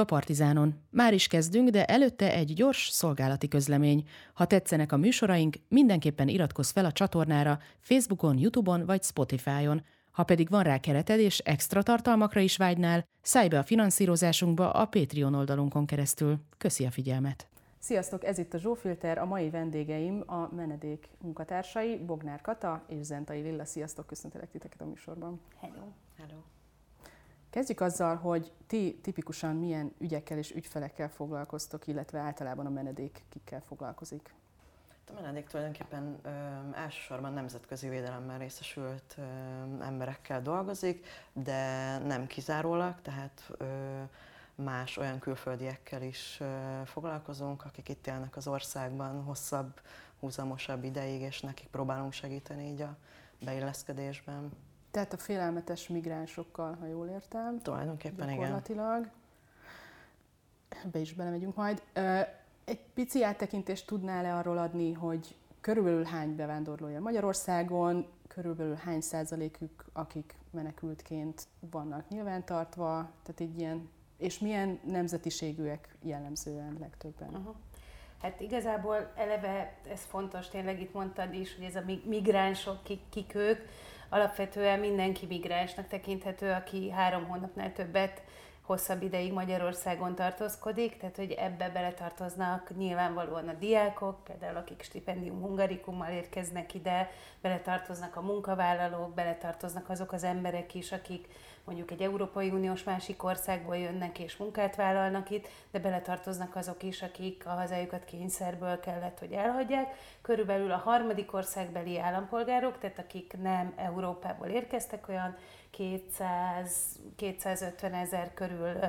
a Partizánon. Már is kezdünk, de előtte egy gyors szolgálati közlemény. Ha tetszenek a műsoraink, mindenképpen iratkozz fel a csatornára Facebookon, Youtube-on vagy Spotify-on. Ha pedig van rá kereted és extra tartalmakra is vágynál, szállj be a finanszírozásunkba a Patreon oldalunkon keresztül. Köszi a figyelmet! Sziasztok, ez itt a Zsófilter, a mai vendégeim a menedék munkatársai, Bognár Kata és Zentai Lilla. Sziasztok, köszöntelek titeket a műsorban. Hello. Hello. Kezdjük azzal, hogy ti tipikusan milyen ügyekkel és ügyfelekkel foglalkoztok, illetve általában a menedék kikkel foglalkozik. A menedék tulajdonképpen ö, elsősorban nemzetközi védelemmel részesült ö, emberekkel dolgozik, de nem kizárólag, tehát ö, más olyan külföldiekkel is ö, foglalkozunk, akik itt élnek az országban hosszabb, húzamosabb ideig, és nekik próbálunk segíteni így a beilleszkedésben. Tehát a félelmetes migránsokkal, ha jól értem. Tulajdonképpen gyakorlatilag. igen. Be is belemegyünk majd. Egy pici áttekintést tudnál-e arról adni, hogy körülbelül hány bevándorlója Magyarországon, körülbelül hány százalékük, akik menekültként vannak nyilvántartva, tehát így ilyen, és milyen nemzetiségűek jellemzően legtöbben? Uh-huh. Hát igazából eleve ez fontos, tényleg itt mondtad is, hogy ez a migránsok, kik, kik ők, alapvetően mindenki migránsnak tekinthető, aki három hónapnál többet hosszabb ideig Magyarországon tartózkodik, tehát hogy ebbe beletartoznak nyilvánvalóan a diákok, például akik stipendium hungarikummal érkeznek ide, beletartoznak a munkavállalók, beletartoznak azok az emberek is, akik mondjuk egy Európai Uniós másik országból jönnek és munkát vállalnak itt, de beletartoznak azok is, akik a hazájukat kényszerből kellett, hogy elhagyják. Körülbelül a harmadik országbeli állampolgárok, tehát akik nem Európából érkeztek, olyan 200-250 ezer körül ö,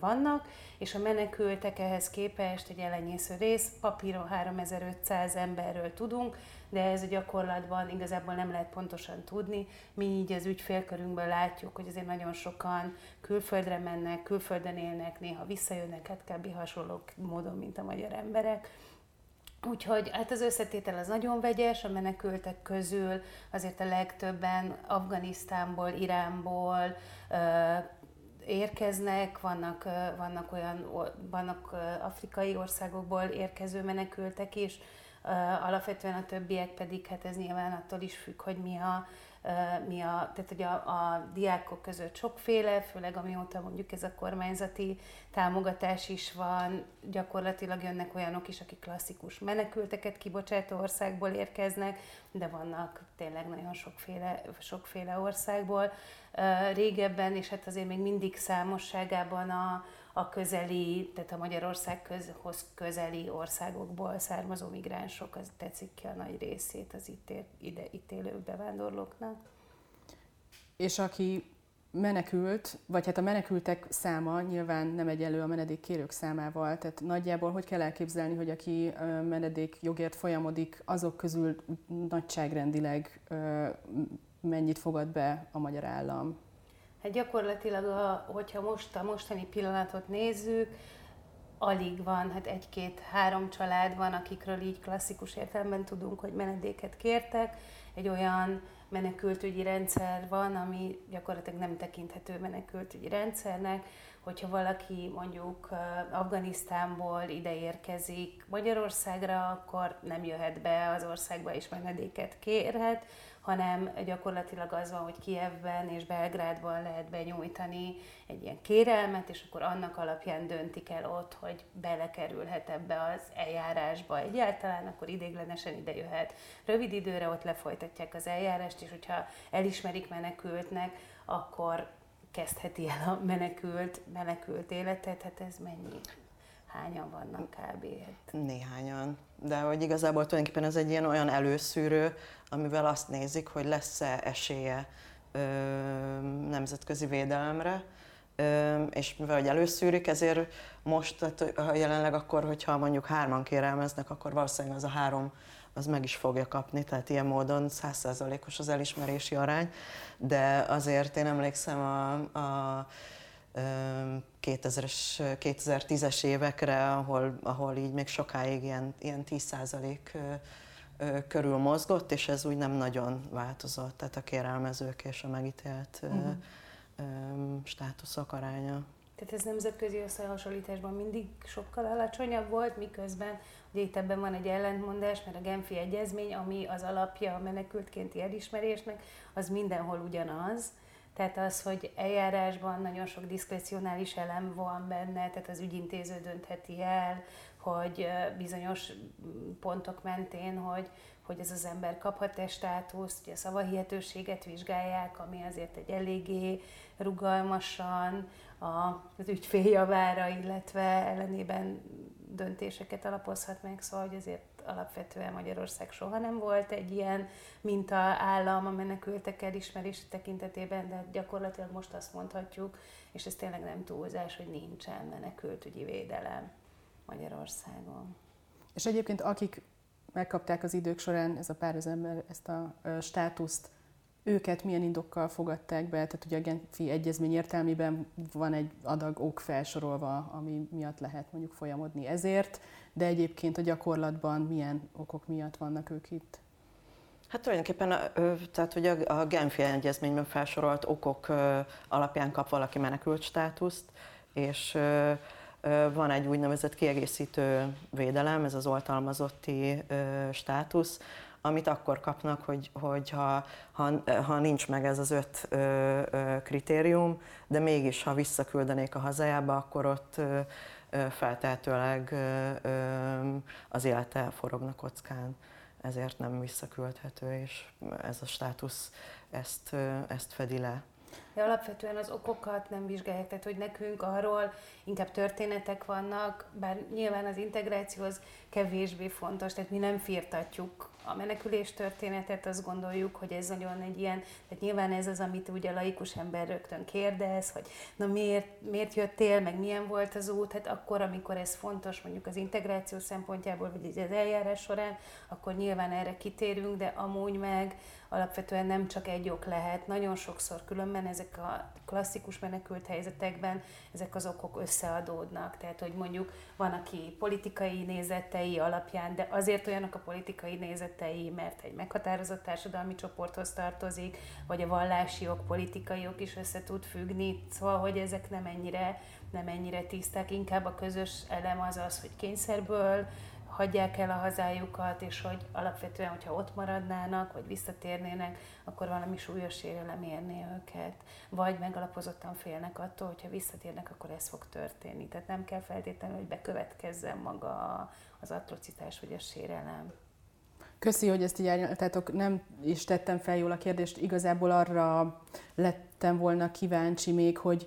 vannak, és a menekültek ehhez képest egy elenyésző rész, papíron 3500 emberről tudunk, de ez a gyakorlatban igazából nem lehet pontosan tudni. Mi így az ügyfélkörünkből látjuk, hogy azért nagyon sokan külföldre mennek, külföldön élnek, néha visszajönnek, hát kb. hasonló módon, mint a magyar emberek Úgyhogy hát az összetétel az nagyon vegyes, a menekültek közül azért a legtöbben Afganisztánból, Iránból érkeznek, vannak, vannak olyan, vannak afrikai országokból érkező menekültek is, alapvetően a többiek pedig, hát ez nyilván attól is függ, hogy mi a, mi a, tehát hogy a, a diákok között sokféle, főleg amióta mondjuk ez a kormányzati támogatás is van, gyakorlatilag jönnek olyanok is, akik klasszikus menekülteket kibocsátó országból érkeznek, de vannak tényleg nagyon sokféle, sokféle országból. Régebben, és hát azért még mindig számosságában a, a közeli, tehát a Magyarországhoz közeli országokból származó migránsok, az tetszik ki a nagy részét az itt, ér, ide, itt élő bevándorlóknak. És aki menekült, vagy hát a menekültek száma nyilván nem egyenlő a menedékkérők számával, tehát nagyjából hogy kell elképzelni, hogy aki menedék jogért folyamodik, azok közül nagyságrendileg mennyit fogad be a magyar állam? Hát gyakorlatilag, a, hogyha most a mostani pillanatot nézzük, alig van, hát egy-két-három család van, akikről így klasszikus értelemben tudunk, hogy menedéket kértek. Egy olyan menekültügyi rendszer van, ami gyakorlatilag nem tekinthető menekültügyi rendszernek, hogyha valaki mondjuk Afganisztánból ide érkezik Magyarországra, akkor nem jöhet be az országba és menedéket kérhet, hanem gyakorlatilag az van, hogy Kievben és Belgrádban lehet benyújtani egy ilyen kérelmet, és akkor annak alapján döntik el ott, hogy belekerülhet ebbe az eljárásba egyáltalán, akkor idéglenesen ide jöhet. Rövid időre ott lefolytatják az eljárást, és hogyha elismerik menekültnek, akkor kezdheti el a menekült, menekült életet, hát ez mennyi? Hányan vannak kb? Néhányan. De hogy igazából tulajdonképpen ez egy ilyen olyan előszűrő, amivel azt nézik, hogy lesz-e esélye ö, nemzetközi védelemre, ö, és mivel hogy előszűrik, ezért most, tehát, jelenleg akkor, hogyha mondjuk hárman kérelmeznek, akkor valószínűleg az a három az meg is fogja kapni, tehát ilyen módon százszerzalékos az elismerési arány, de azért én emlékszem a, a 2000-es, 2010-es évekre, ahol, ahol így még sokáig ilyen, ilyen 10% körül mozgott, és ez úgy nem nagyon változott, tehát a kérelmezők és a megítélt uh-huh. státuszok aránya. Tehát ez nemzetközi összehasonlításban mindig sokkal alacsonyabb volt, miközben ugye itt ebben van egy ellentmondás, mert a Genfi Egyezmény, ami az alapja a menekültkénti elismerésnek, az mindenhol ugyanaz. Tehát az, hogy eljárásban nagyon sok diszkrecionális elem van benne, tehát az ügyintéző döntheti el, hogy bizonyos pontok mentén, hogy, hogy ez az ember kaphat-e státuszt, ugye a szavahihetőséget vizsgálják, ami azért egy eléggé rugalmasan az ügyfél javára, illetve ellenében döntéseket alapozhat meg, szóval hogy azért alapvetően Magyarország soha nem volt egy ilyen minta állam a menekültek elismerési tekintetében, de gyakorlatilag most azt mondhatjuk, és ez tényleg nem túlzás, hogy nincsen menekültügyi védelem Magyarországon. És egyébként akik megkapták az idők során ez a pár ember ezt a státuszt, őket milyen indokkal fogadták be, tehát ugye a Genfi egyezmény értelmében van egy adag ok felsorolva, ami miatt lehet mondjuk folyamodni ezért, de egyébként a gyakorlatban milyen okok miatt vannak ők itt? Hát tulajdonképpen tehát, hogy a Genfi egyezményben felsorolt okok alapján kap valaki menekült státuszt, és van egy úgynevezett kiegészítő védelem, ez az oltalmazotti státusz, amit akkor kapnak, hogy, hogy ha, ha, ha nincs meg ez az öt ö, ö, kritérium, de mégis ha visszaküldenék a hazájába, akkor ott ö, feltehetőleg ö, ö, az élete forogna kockán, ezért nem visszaküldhető, és ez a státusz ezt, ezt fedi le. De alapvetően az okokat nem vizsgálják, tehát hogy nekünk arról inkább történetek vannak, bár nyilván az integráció az kevésbé fontos, tehát mi nem firtatjuk a menekülés történetet, azt gondoljuk, hogy ez nagyon egy ilyen, tehát nyilván ez az, amit ugye laikus ember rögtön kérdez, hogy na miért, miért jöttél, meg milyen volt az út, hát akkor, amikor ez fontos mondjuk az integráció szempontjából, vagy az eljárás során, akkor nyilván erre kitérünk, de amúgy meg alapvetően nem csak egy ok lehet. Nagyon sokszor különben ezek a klasszikus menekült helyzetekben ezek az okok összeadódnak. Tehát, hogy mondjuk van, aki politikai nézetei alapján, de azért olyanok a politikai nézetei, mert egy meghatározott társadalmi csoporthoz tartozik, vagy a vallási jog, politikai jog is össze tud függni, szóval, hogy ezek nem ennyire, nem ennyire tiszták. Inkább a közös elem az az, hogy kényszerből hagyják el a hazájukat, és hogy alapvetően, hogyha ott maradnának, vagy visszatérnének, akkor valami súlyos sérelem érné őket. Vagy megalapozottan félnek attól, hogyha visszatérnek, akkor ez fog történni. Tehát nem kell feltétlenül, hogy bekövetkezzen maga az atrocitás vagy a sérelem. Köszi, hogy ezt így árnyaltátok. Nem is tettem fel jól a kérdést. Igazából arra lettem volna kíváncsi még, hogy,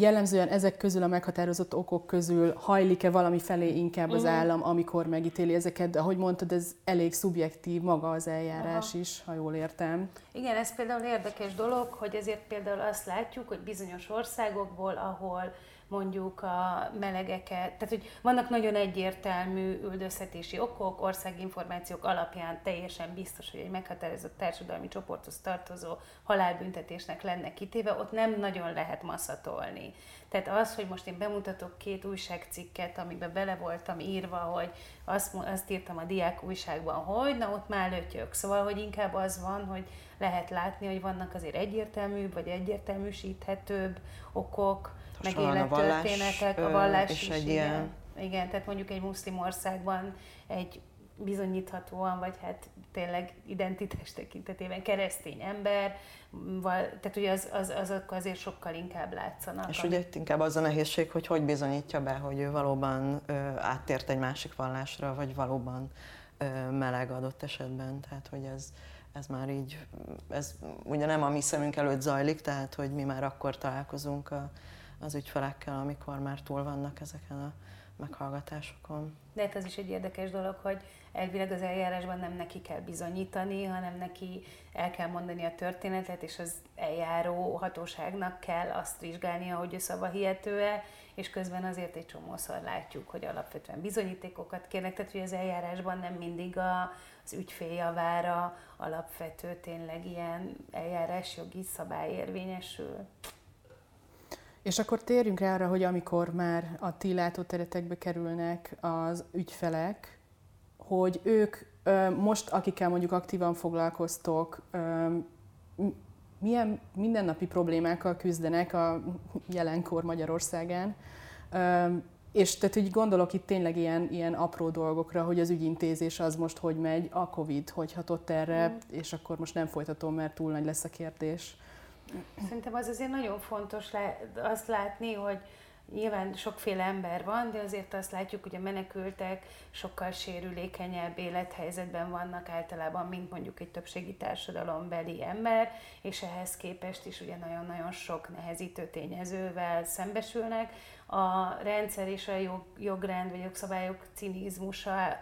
jellemzően ezek közül a meghatározott okok közül hajlik-e valami felé inkább az uh-huh. állam, amikor megítéli ezeket, de ahogy mondtad, ez elég szubjektív maga az eljárás Aha. is, ha jól értem. Igen, ez például érdekes dolog, hogy ezért például azt látjuk, hogy bizonyos országokból, ahol mondjuk a melegeket, tehát hogy vannak nagyon egyértelmű üldözhetési okok, országinformációk alapján teljesen biztos, hogy egy meghatározott társadalmi csoporthoz tartozó halálbüntetésnek lenne kitéve, ott nem nagyon lehet maszatolni. Tehát az, hogy most én bemutatok két újságcikket, amiben bele voltam írva, hogy azt, azt írtam a diák újságban, hogy na ott már lötyök. Szóval, hogy inkább az van, hogy lehet látni, hogy vannak azért egyértelműbb vagy egyértelműsíthetőbb okok, meg élettörténetek, a vallás és is, egy igen. Ilyen... igen, tehát mondjuk egy muszlim országban egy bizonyíthatóan, vagy hát tényleg identitás tekintetében keresztény ember, tehát ugye az, az, azok azért sokkal inkább látszanak. És ugye itt inkább az a nehézség, hogy hogy bizonyítja be, hogy ő valóban ö, áttért egy másik vallásra, vagy valóban ö, meleg adott esetben, tehát hogy ez, ez már így, ez ugye nem a mi szemünk előtt zajlik, tehát hogy mi már akkor találkozunk a, az ügyfelekkel, amikor már túl vannak ezeken a meghallgatásokon. De hát az is egy érdekes dolog, hogy elvileg az eljárásban nem neki kell bizonyítani, hanem neki el kell mondani a történetet, és az eljáró hatóságnak kell azt vizsgálnia, hogy ő szava hihető-e, és közben azért egy csomószor látjuk, hogy alapvetően bizonyítékokat kérnek, tehát hogy az eljárásban nem mindig a, az ügyfél javára alapvető tényleg ilyen eljárásjogi szabály érvényesül. És akkor térjünk rá arra, hogy amikor már a ti látóteretekbe kerülnek az ügyfelek, hogy ők most, akikkel mondjuk aktívan foglalkoztok, milyen mindennapi problémákkal küzdenek a jelenkor Magyarországán. És tehát úgy gondolok itt tényleg ilyen, ilyen apró dolgokra, hogy az ügyintézés az most hogy megy, a Covid hogy hatott erre, mm. és akkor most nem folytatom, mert túl nagy lesz a kérdés. Szerintem az azért nagyon fontos azt látni, hogy Nyilván sokféle ember van, de azért azt látjuk, hogy a menekültek sokkal sérülékenyebb élethelyzetben vannak általában, mint mondjuk egy többségi társadalombeli ember, és ehhez képest is ugye nagyon-nagyon sok nehezítő tényezővel szembesülnek. A rendszer és a jog, jogrend vagy jogszabályok cinizmusa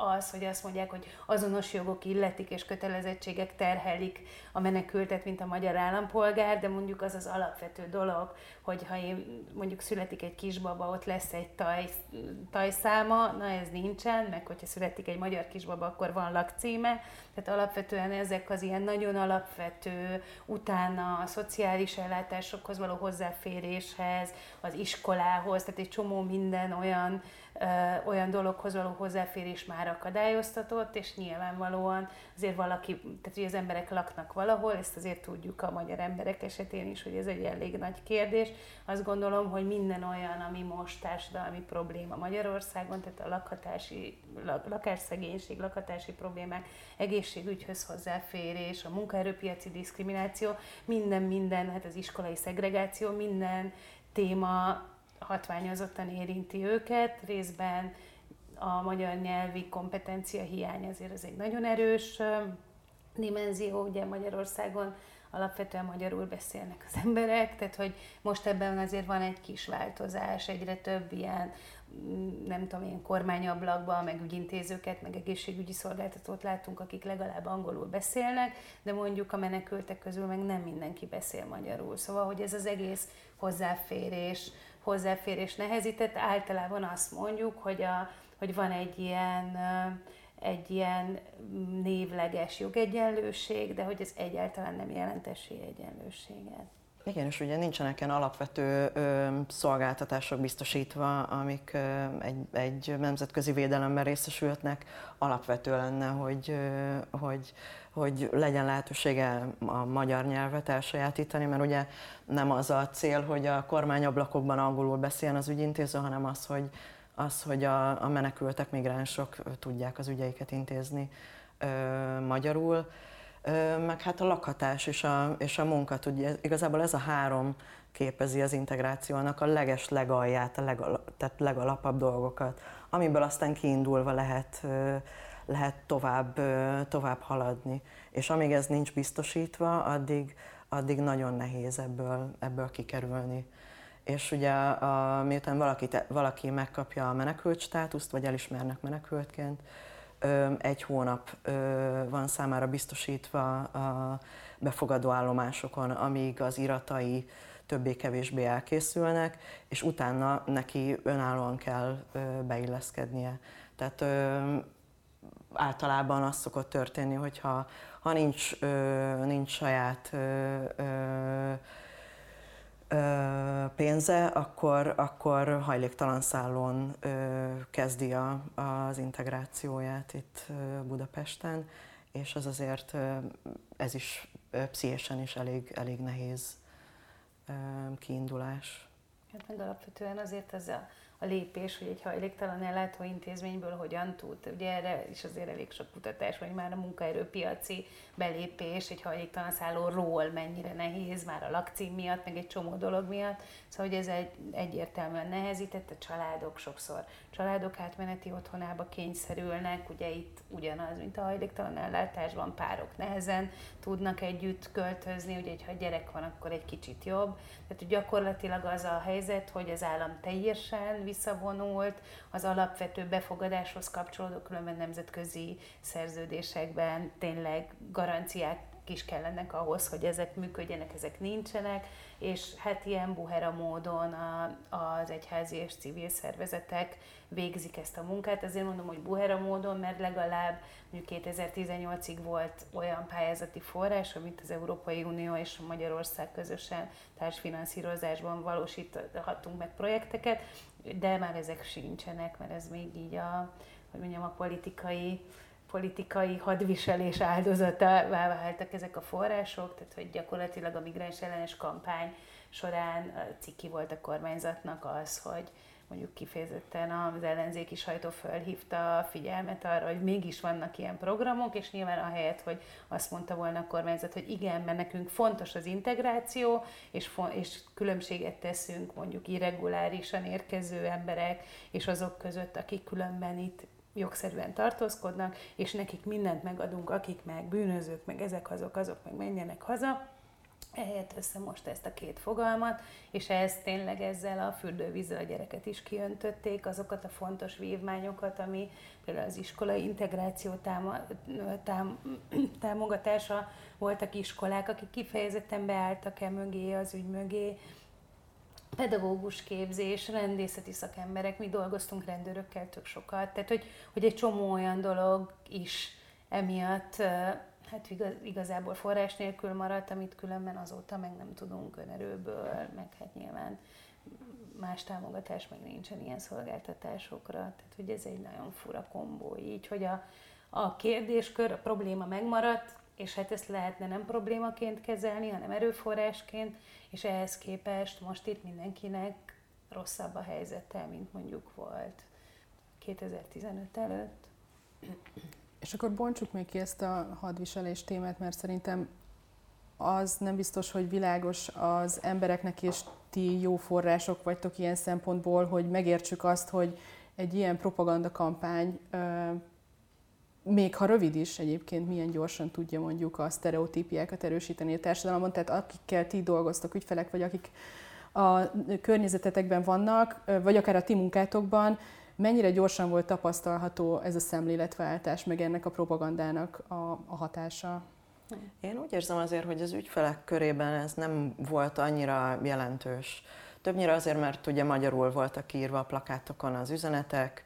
az, hogy azt mondják, hogy azonos jogok illetik és kötelezettségek terhelik a menekültet, mint a magyar állampolgár, de mondjuk az az alapvető dolog, hogy ha én mondjuk születik egy kisbaba, ott lesz egy taj, tajszáma, na ez nincsen, meg hogyha születik egy magyar kisbaba, akkor van lakcíme, tehát alapvetően ezek az ilyen nagyon alapvető, utána a szociális ellátásokhoz való hozzáféréshez, az iskolához, tehát egy csomó minden olyan olyan dologhoz való hozzáférés már akadályoztatott, és nyilvánvalóan azért valaki, tehát hogy az emberek laknak valahol, ezt azért tudjuk a magyar emberek esetén is, hogy ez egy elég nagy kérdés. Azt gondolom, hogy minden olyan, ami most társadalmi probléma Magyarországon, tehát a lakhatási, lakásszegénység, lakhatási problémák, egészségügyhöz hozzáférés, a munkaerőpiaci diszkrimináció, minden, minden, hát az iskolai szegregáció, minden téma hatványozottan érinti őket, részben a magyar nyelvi kompetencia hiány azért az egy nagyon erős dimenzió, ugye Magyarországon alapvetően magyarul beszélnek az emberek, tehát hogy most ebben azért van egy kis változás, egyre több ilyen, mm, nem tudom, ilyen kormányablakban, meg ügyintézőket, meg egészségügyi szolgáltatót látunk, akik legalább angolul beszélnek, de mondjuk a menekültek közül meg nem mindenki beszél magyarul. Szóval, hogy ez az egész hozzáférés, hozzáférés nehezített. Általában azt mondjuk, hogy, a, hogy van egy ilyen, egy ilyen névleges jogegyenlőség, de hogy ez egyáltalán nem jelent esélyegyenlőséget. Igen, és ugye nincsenek ilyen alapvető ö, szolgáltatások biztosítva, amik ö, egy, egy nemzetközi védelemben részesülhetnek. Alapvető lenne, hogy, ö, hogy, hogy legyen lehetősége a magyar nyelvet elsajátítani, mert ugye nem az a cél, hogy a kormányablakokban angolul beszéljen az ügyintéző, hanem az, hogy, az, hogy a, a menekültek, migránsok tudják az ügyeiket intézni ö, magyarul. Meg hát a lakhatás és a, és a munka, ugye igazából ez a három képezi az integrációnak a leges legalját, a legal, tehát legalapabb dolgokat, amiből aztán kiindulva lehet, lehet tovább, tovább haladni. És amíg ez nincs biztosítva, addig, addig nagyon nehéz ebből, ebből kikerülni. És ugye a, miután valaki, valaki megkapja a menekült státuszt, vagy elismernek menekültként, egy hónap van számára biztosítva a befogadó állomásokon, amíg az iratai többé-kevésbé elkészülnek, és utána neki önállóan kell beilleszkednie. Tehát általában az szokott történni, hogyha ha nincs, nincs saját pénze, akkor, akkor hajléktalan szállón kezdi a, az integrációját itt Budapesten, és az azért ez is pszichésen is elég, elég nehéz kiindulás. Hát meg alapvetően azért ez a a lépés, hogy egy hajléktalan ellátó intézményből hogyan tud. Ugye erre is azért elég sok kutatás, hogy már a munkaerőpiaci belépés egy hajléktalan szállóról mennyire nehéz, már a lakcím miatt, meg egy csomó dolog miatt. Szóval, hogy ez egy, egyértelműen nehezített, a családok sokszor családok átmeneti otthonába kényszerülnek, ugye itt ugyanaz, mint a hajléktalan ellátásban párok nehezen tudnak együtt költözni, ugye ha gyerek van, akkor egy kicsit jobb. Tehát gyakorlatilag az a helyzet, hogy az állam teljesen visszavonult, az alapvető befogadáshoz kapcsolódó különben nemzetközi szerződésekben tényleg garanciák is kellenek ahhoz, hogy ezek működjenek, ezek nincsenek, és hát ilyen buhera módon a, az egyházi és civil szervezetek végzik ezt a munkát. Ezért mondom, hogy buhera módon, mert legalább mondjuk 2018-ig volt olyan pályázati forrás, amit az Európai Unió és Magyarország közösen társfinanszírozásban valósíthatunk meg projekteket, de már ezek sincsenek, mert ez még így a, hogy mondjam, a politikai politikai hadviselés áldozatává váltak ezek a források, tehát hogy gyakorlatilag a migráns ellenes kampány során ciki volt a kormányzatnak az, hogy mondjuk kifejezetten az ellenzéki sajtó fölhívta a figyelmet arra, hogy mégis vannak ilyen programok, és nyilván ahelyett, hogy azt mondta volna a kormányzat, hogy igen, mert nekünk fontos az integráció, és, és különbséget teszünk mondjuk irregulárisan érkező emberek, és azok között, akik különben itt jogszerűen tartózkodnak, és nekik mindent megadunk, akik meg bűnözők, meg ezek azok, azok meg menjenek haza, ehelyett össze most ezt a két fogalmat, és ez tényleg ezzel a fürdővízzel a gyereket is kiöntötték, azokat a fontos vívmányokat, ami például az iskolai integráció táma, tám, támogatása. Voltak iskolák, akik kifejezetten beálltak el mögé, az ügy mögé, pedagógus képzés, rendészeti szakemberek, mi dolgoztunk rendőrökkel tök sokat, tehát hogy, hogy egy csomó olyan dolog is emiatt hát igazából forrás nélkül maradt, amit különben azóta meg nem tudunk önerőből, meg hát nyilván más támogatás meg nincsen ilyen szolgáltatásokra. Tehát, hogy ez egy nagyon fura kombó így, hogy a, a kérdéskör, a probléma megmaradt, és hát ezt lehetne nem problémaként kezelni, hanem erőforrásként, és ehhez képest most itt mindenkinek rosszabb a helyzete, mint mondjuk volt 2015 előtt. És akkor bontsuk még ki ezt a hadviselés témát, mert szerintem az nem biztos, hogy világos az embereknek, és ti jó források vagytok ilyen szempontból, hogy megértsük azt, hogy egy ilyen propaganda kampány, még ha rövid is egyébként, milyen gyorsan tudja mondjuk a sztereotípiákat erősíteni a társadalomban, tehát akikkel ti dolgoztok, ügyfelek, vagy akik a környezetetekben vannak, vagy akár a ti munkátokban, mennyire gyorsan volt tapasztalható ez a szemléletváltás, meg ennek a propagandának a, a hatása? Én úgy érzem azért, hogy az ügyfelek körében ez nem volt annyira jelentős. Többnyire azért, mert ugye magyarul voltak írva a plakátokon az üzenetek,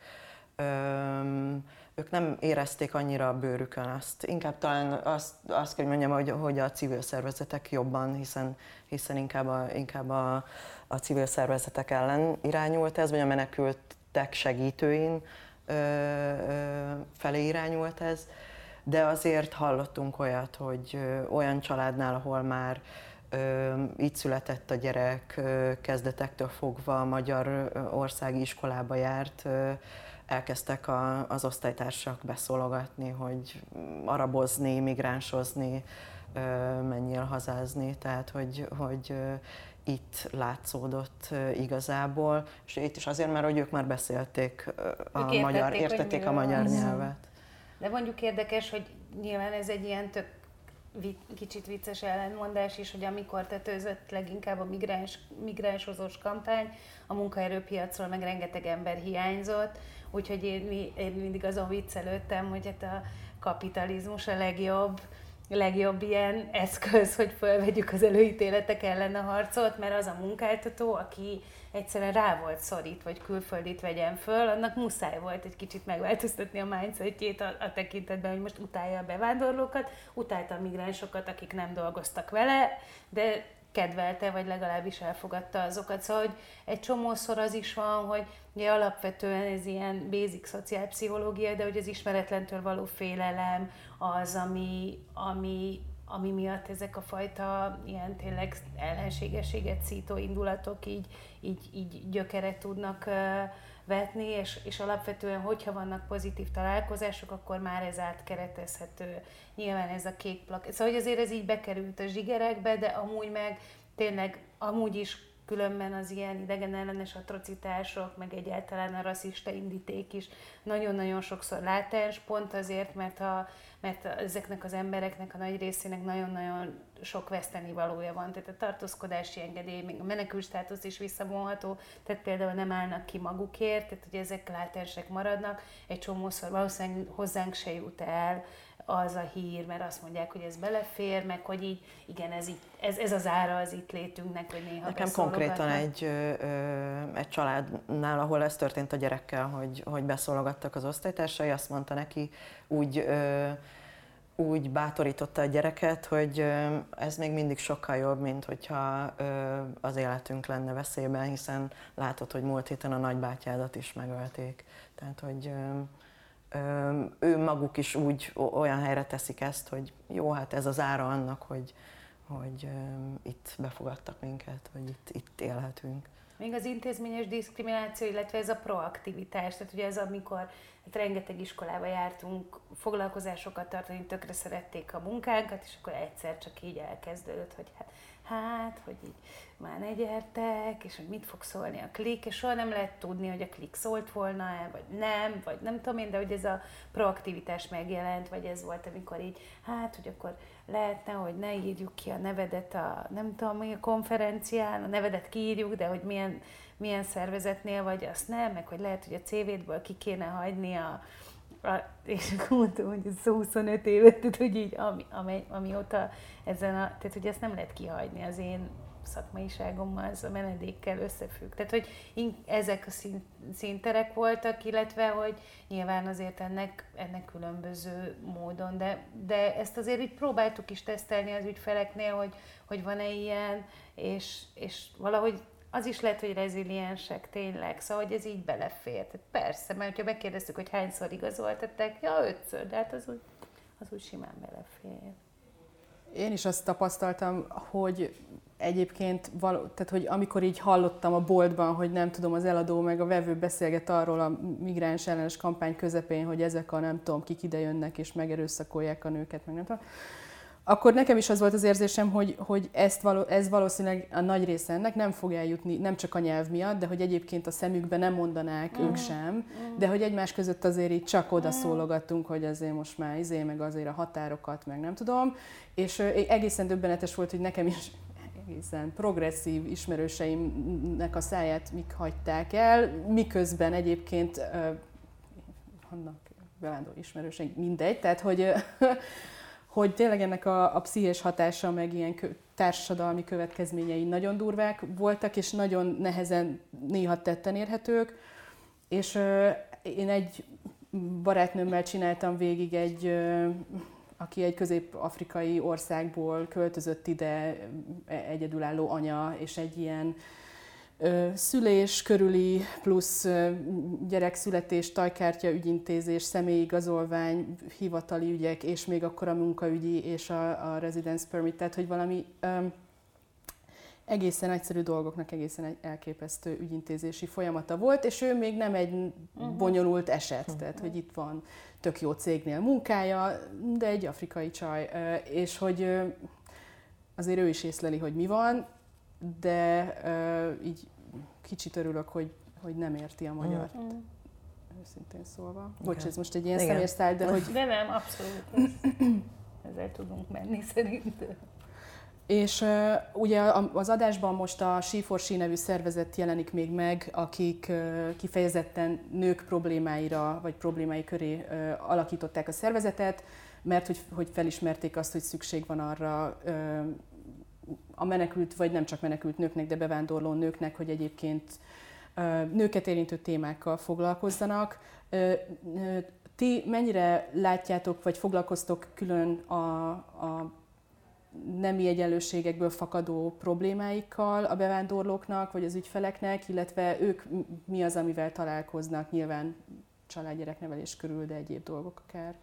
Öm, ők nem érezték annyira a bőrükön azt. Inkább talán azt, azt kell mondjam, hogy, hogy a civil szervezetek jobban, hiszen, hiszen inkább, a, inkább a, a civil szervezetek ellen irányult ez, vagy a menekült tettek segítőin ö, ö, felé irányult ez, de azért hallottunk olyat, hogy olyan családnál, ahol már így született a gyerek, kezdetektől fogva a magyar országi iskolába járt, elkezdtek a, az osztálytársak beszólogatni, hogy arabozni, migránsozni, menjél hazázni, tehát hogy, hogy itt látszódott igazából, és itt is azért, mert hogy ők már beszélték a ők magyar, értették a magyar nyelvet. De mondjuk érdekes, hogy nyilván ez egy ilyen tök kicsit vicces ellentmondás is, hogy amikor tetőzött leginkább a migráns, migránshozós kampány, a munkaerőpiacról meg rengeteg ember hiányzott, úgyhogy én, én mindig azon viccelődtem, hogy hát a kapitalizmus a legjobb, legjobb ilyen eszköz, hogy felvegyük az előítéletek ellen a harcot, mert az a munkáltató, aki egyszerűen rá volt szorít, vagy külföldit vegyen föl, annak muszáj volt egy kicsit megváltoztatni a mindsetjét a, a tekintetben, hogy most utálja a bevándorlókat, utálta a migránsokat, akik nem dolgoztak vele, de kedvelte, vagy legalábbis elfogadta azokat. Szóval, hogy egy csomószor az is van, hogy ugye alapvetően ez ilyen basic szociálpszichológia, de hogy az ismeretlentől való félelem az, ami, ami, ami miatt ezek a fajta ilyen tényleg ellenségességet szító indulatok így, így, így gyökeret tudnak vetni, és, és alapvetően, hogyha vannak pozitív találkozások, akkor már ez átkeretezhető. Nyilván ez a kék plak. Szóval, hogy azért ez így bekerült a zsigerekbe, de amúgy meg tényleg amúgy is különben az ilyen idegenellenes atrocitások, meg egyáltalán a rasszista indíték is nagyon-nagyon sokszor látás, pont azért, mert, a, mert ezeknek az embereknek a nagy részének nagyon-nagyon sok veszteni valója van. Tehát a tartózkodási engedély, még a menekült státusz is visszavonható, tehát például nem állnak ki magukért, tehát hogy ezek látások maradnak, egy csomószor valószínűleg hozzánk se jut el, az a hír, mert azt mondják, hogy ez belefér, meg hogy így, igen, ez, így, ez, ez az ára az itt létünknek, hogy néha Nekem konkrétan egy, ö, egy családnál, ahol ez történt a gyerekkel, hogy, hogy beszólogattak az osztálytársai, azt mondta neki, úgy, ö, úgy bátorította a gyereket, hogy ez még mindig sokkal jobb, mint hogyha az életünk lenne veszélyben, hiszen látod, hogy múlt héten a nagybátyádat is megölték. Tehát, hogy ő maguk is úgy olyan helyre teszik ezt, hogy jó, hát ez az ára annak, hogy, hogy itt befogadtak minket, hogy itt, itt élhetünk. Még az intézményes diszkrimináció, illetve ez a proaktivitás, tehát ugye ez amikor hát rengeteg iskolába jártunk foglalkozásokat tartani, tökre szerették a munkánkat, és akkor egyszer csak így elkezdődött, hogy hát hát, hogy így már ne gyertek, és hogy mit fog szólni a klik, és soha nem lehet tudni, hogy a klik szólt volna-e, vagy nem, vagy nem tudom én, de hogy ez a proaktivitás megjelent, vagy ez volt, amikor így, hát, hogy akkor lehetne, hogy ne írjuk ki a nevedet a, nem tudom, a konferencián, a nevedet kiírjuk, de hogy milyen, milyen szervezetnél vagy, azt nem, meg hogy lehet, hogy a CV-ből ki kéne hagyni a, és akkor mondtam, hogy ez 25 évet, tehát hogy így, ami, ami, amióta ezen a, tehát hogy ezt nem lehet kihagyni az én szakmaiságommal, ez a menedékkel összefügg. Tehát, hogy ezek a színterek voltak, illetve, hogy nyilván azért ennek, ennek különböző módon, de, de ezt azért így próbáltuk is tesztelni az ügyfeleknél, hogy, hogy van-e ilyen, és, és valahogy az is lehet, hogy reziliensek tényleg, szóval hogy ez így belefér. Tehát persze, mert ha megkérdeztük, hogy hányszor igazoltatták, ja, ötször, de hát az úgy, az úgy simán belefér. Én is azt tapasztaltam, hogy egyébként, való, tehát hogy amikor így hallottam a boltban, hogy nem tudom, az eladó meg a vevő beszélget arról a migráns ellenes kampány közepén, hogy ezek a nem tudom, kik ide jönnek és megerőszakolják a nőket, meg nem tudom, akkor nekem is az volt az érzésem, hogy, hogy ezt való, ez valószínűleg a nagy része ennek nem fog eljutni, nem csak a nyelv miatt, de hogy egyébként a szemükbe nem mondanák mm. ők sem, mm. de hogy egymás között azért így csak oda mm. szólogattunk, hogy azért most már izé, meg azért a határokat, meg nem tudom. És egészen döbbenetes volt, hogy nekem is egészen progresszív ismerőseimnek a száját mik hagyták el, miközben egyébként vannak bevándorló ismerőseim, mindegy, tehát hogy hogy tényleg ennek a, a pszichés hatása, meg ilyen kö, társadalmi következményei nagyon durvák voltak, és nagyon nehezen néha tetten érhetők. És ö, én egy barátnőmmel csináltam végig egy, ö, aki egy közép-afrikai országból költözött ide, egyedülálló anya, és egy ilyen szülés körüli plusz gyerekszületés, tajkártya ügyintézés, személyigazolvány, hivatali ügyek, és még akkor a munkaügyi és a, a residence permit, tehát hogy valami um, egészen egyszerű dolgoknak egészen elképesztő ügyintézési folyamata volt, és ő még nem egy uh-huh. bonyolult eset, uh-huh. tehát hogy itt van tök jó cégnél munkája, de egy afrikai csaj, és hogy azért ő is észleli, hogy mi van, de így kicsit örülök, hogy, hogy nem érti a magyar. Mm. Őszintén szólva. Okay. Bocs, ez most egy ilyen száll, de hogy... De nem, abszolút. ezzel tudunk menni szerintem. És uh, ugye az adásban most a She4She nevű szervezet jelenik még meg, akik uh, kifejezetten nők problémáira vagy problémái köré uh, alakították a szervezetet, mert hogy, hogy felismerték azt, hogy szükség van arra a menekült, vagy nem csak menekült nőknek, de bevándorló nőknek, hogy egyébként nőket érintő témákkal foglalkozzanak. Ti mennyire látjátok, vagy foglalkoztok külön a, a nemi egyenlőségekből fakadó problémáikkal a bevándorlóknak, vagy az ügyfeleknek, illetve ők mi az, amivel találkoznak, nyilván családgyereknevelés körül, de egyéb dolgok akár?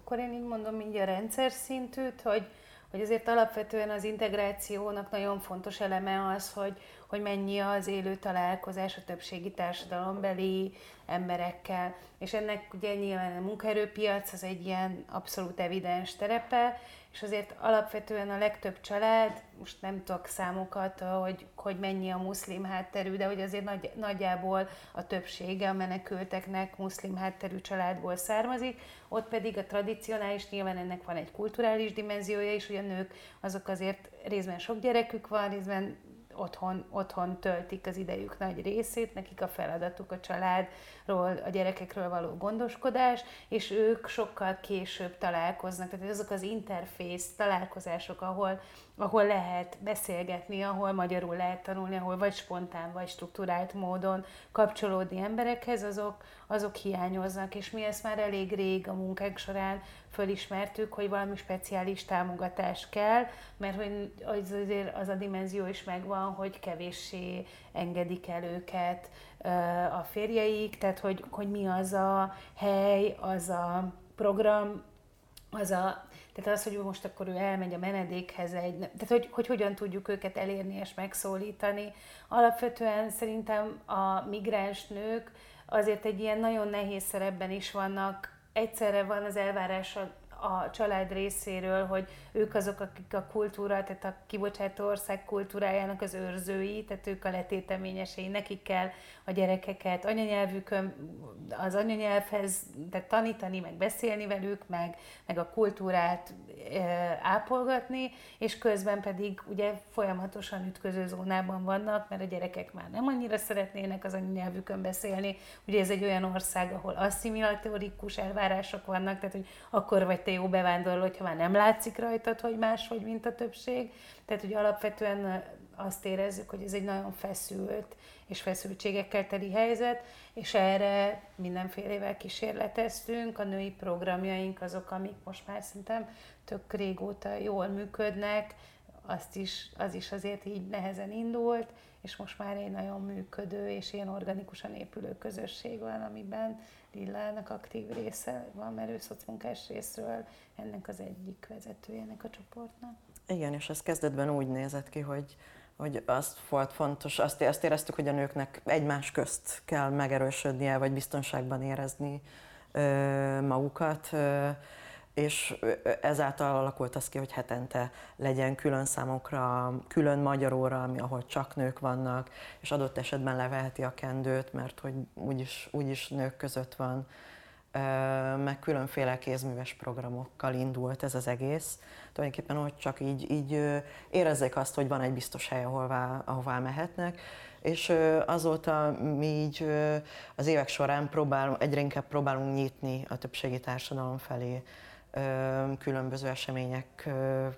Akkor én így mondom mindjárt rendszer szintűt, hogy hogy azért alapvetően az integrációnak nagyon fontos eleme az, hogy, hogy mennyi az élő találkozás a többségi társadalombeli emberekkel. És ennek ugye nyilván a munkaerőpiac az egy ilyen abszolút evidens terepe, és azért alapvetően a legtöbb család, most nem tudok számokat, hogy, hogy mennyi a muszlim hátterű, de hogy azért nagy, nagyjából a többsége a menekülteknek muszlim hátterű családból származik, ott pedig a tradicionális, nyilván ennek van egy kulturális dimenziója is, hogy a nők azok azért részben sok gyerekük van, részben otthon, otthon töltik az idejük nagy részét, nekik a feladatuk a családról, a gyerekekről való gondoskodás, és ők sokkal később találkoznak. Tehát azok az interfész találkozások, ahol, ahol lehet beszélgetni, ahol magyarul lehet tanulni, ahol vagy spontán, vagy struktúrált módon kapcsolódni emberekhez, azok, azok hiányoznak, és mi ezt már elég rég a munkánk során fölismertük, hogy valami speciális támogatás kell, mert hogy az, azért az a dimenzió is megvan, van, hogy kevéssé engedik el őket a férjeik, tehát hogy, hogy mi az a hely, az a program, az a, tehát az, hogy most akkor ő elmegy a menedékhez, egy, tehát hogy, hogy hogyan tudjuk őket elérni és megszólítani. Alapvetően szerintem a migráns nők azért egy ilyen nagyon nehéz szerepben is vannak. Egyszerre van az elvárás a család részéről, hogy ők azok, akik a kultúra, tehát a kibocsátó ország kultúrájának az őrzői, tehát ők a letéteményesei, nekik kell a gyerekeket anyanyelvükön, az anyanyelvhez tehát tanítani, meg beszélni velük, meg, meg a kultúrát e, ápolgatni, és közben pedig ugye folyamatosan ütköző zónában vannak, mert a gyerekek már nem annyira szeretnének az anyanyelvükön beszélni. Ugye ez egy olyan ország, ahol asszimilatórikus elvárások vannak, tehát hogy akkor vagy te jó bevándorló, hogyha már nem látszik rajtad, hogy máshogy, mint a többség. Tehát, hogy alapvetően azt érezzük, hogy ez egy nagyon feszült és feszültségekkel teli helyzet, és erre mindenfélevel kísérleteztünk. A női programjaink azok, amik most már szerintem tök régóta jól működnek, azt is, az is azért így nehezen indult, és most már egy nagyon működő és ilyen organikusan épülő közösség van, amiben Lillának aktív része van, mert ő szocmunkás részről ennek az egyik vezetője ennek a csoportnak. Igen, és ez kezdetben úgy nézett ki, hogy, hogy az volt fontos, azt, azt éreztük, hogy a nőknek egymás közt kell megerősödnie, vagy biztonságban érezni ö, magukat. Ö, és ezáltal alakult az ki, hogy hetente legyen külön számokra, külön magyar óra, ami, ahol csak nők vannak, és adott esetben leveheti a kendőt, mert hogy úgyis, úgyis nők között van, meg különféle kézműves programokkal indult ez az egész. Tulajdonképpen, hogy csak így, így érezzék azt, hogy van egy biztos hely, ahová, ahová mehetnek, és azóta mi így az évek során próbálunk, egyre inkább próbálunk nyitni a többségi társadalom felé különböző események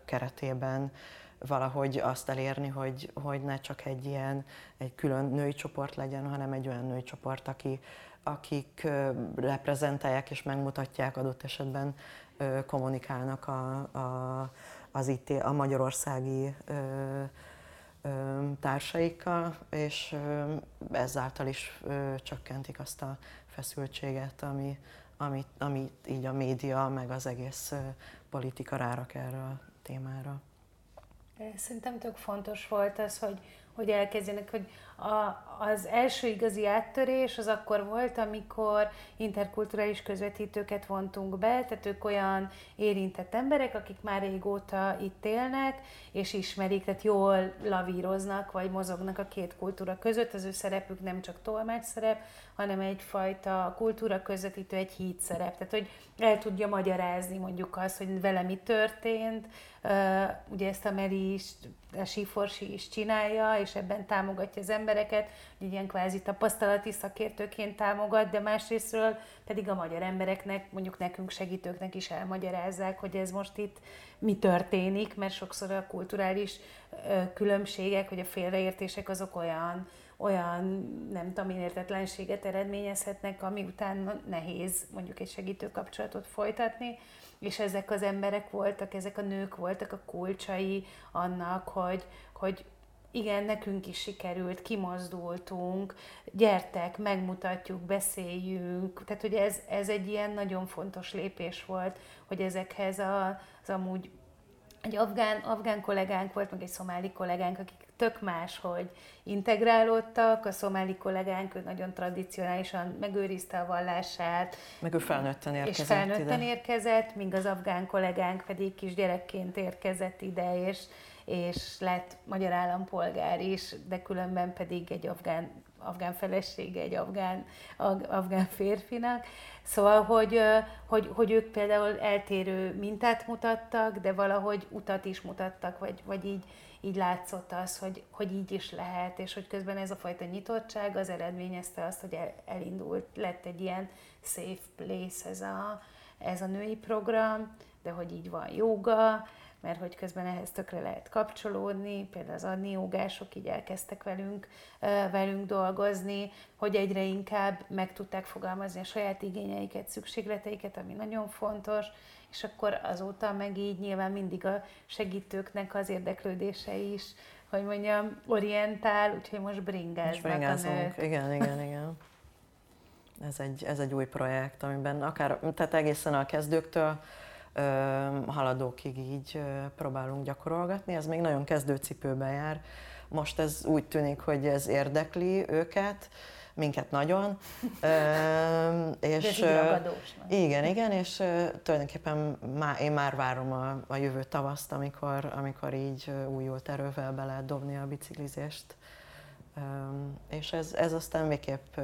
keretében valahogy azt elérni, hogy, hogy ne csak egy ilyen egy külön női csoport legyen, hanem egy olyan női csoport, aki, akik reprezentálják és megmutatják adott esetben kommunikálnak a, a, az itt a magyarországi társaikkal, és ezáltal is csökkentik azt a feszültséget, ami, amit, amit így a média, meg az egész politika rárak erre a témára. Szerintem tök fontos volt az, hogy, hogy elkezdjenek, hogy a, az első igazi áttörés az akkor volt, amikor interkulturális közvetítőket vontunk be, tehát ők olyan érintett emberek, akik már régóta itt élnek, és ismerik, tehát jól lavíroznak, vagy mozognak a két kultúra között. Az ő szerepük nem csak tolmács szerep, hanem egyfajta kultúra közvetítő, egy híd szerep. Tehát, hogy el tudja magyarázni mondjuk azt, hogy vele mi történt. ugye ezt a Meri is, a Siforsi is csinálja, és ebben támogatja az embereket, hogy ilyen kvázi tapasztalati szakértőként támogat, de másrésztről pedig a magyar embereknek, mondjuk nekünk segítőknek is elmagyarázzák, hogy ez most itt mi történik, mert sokszor a kulturális különbségek, vagy a félreértések azok olyan, olyan nem tudom, értetlenséget eredményezhetnek, ami után nehéz mondjuk egy segítő kapcsolatot folytatni, és ezek az emberek voltak, ezek a nők voltak a kulcsai annak, hogy, hogy igen, nekünk is sikerült, kimozdultunk, gyertek, megmutatjuk, beszéljünk. Tehát, hogy ez, ez egy ilyen nagyon fontos lépés volt, hogy ezekhez az amúgy egy afgán, afgán kollégánk volt, meg egy szomáli kollégánk, akik tök más, hogy integrálódtak, a szomáli kollégánk ő nagyon tradicionálisan megőrizte a vallását. Meg ő felnőtten érkezett És felnőtten ide. érkezett, míg az afgán kollégánk pedig kisgyerekként érkezett ide, és, és lett magyar állampolgár is, de különben pedig egy afgán, afgán felesége, egy afgán, afgán férfinak. Szóval, hogy, hogy, hogy ők például eltérő mintát mutattak, de valahogy utat is mutattak, vagy, vagy így, így látszott az, hogy, hogy így is lehet, és hogy közben ez a fajta nyitottság az eredményezte azt, hogy elindult, lett egy ilyen safe place ez a, ez a női program, de hogy így van joga, mert hogy közben ehhez tökre lehet kapcsolódni, például az adni jogások így elkezdtek velünk, velünk dolgozni, hogy egyre inkább meg tudták fogalmazni a saját igényeiket, szükségleteiket, ami nagyon fontos, és akkor azóta meg így nyilván mindig a segítőknek az érdeklődése is hogy mondjam, orientál, úgyhogy most bringáznak most a nők. Igen, igen, igen. Ez egy, ez egy új projekt, amiben akár, tehát egészen a kezdőktől haladókig így próbálunk gyakorolgatni. Ez még nagyon kezdőcipőben jár. Most ez úgy tűnik, hogy ez érdekli őket, minket nagyon. és, igen, igen, és tulajdonképpen má, én már várom a, a jövő tavaszt, amikor, amikor így újult erővel be lehet dobni a biciklizést. És ez, ez aztán végképp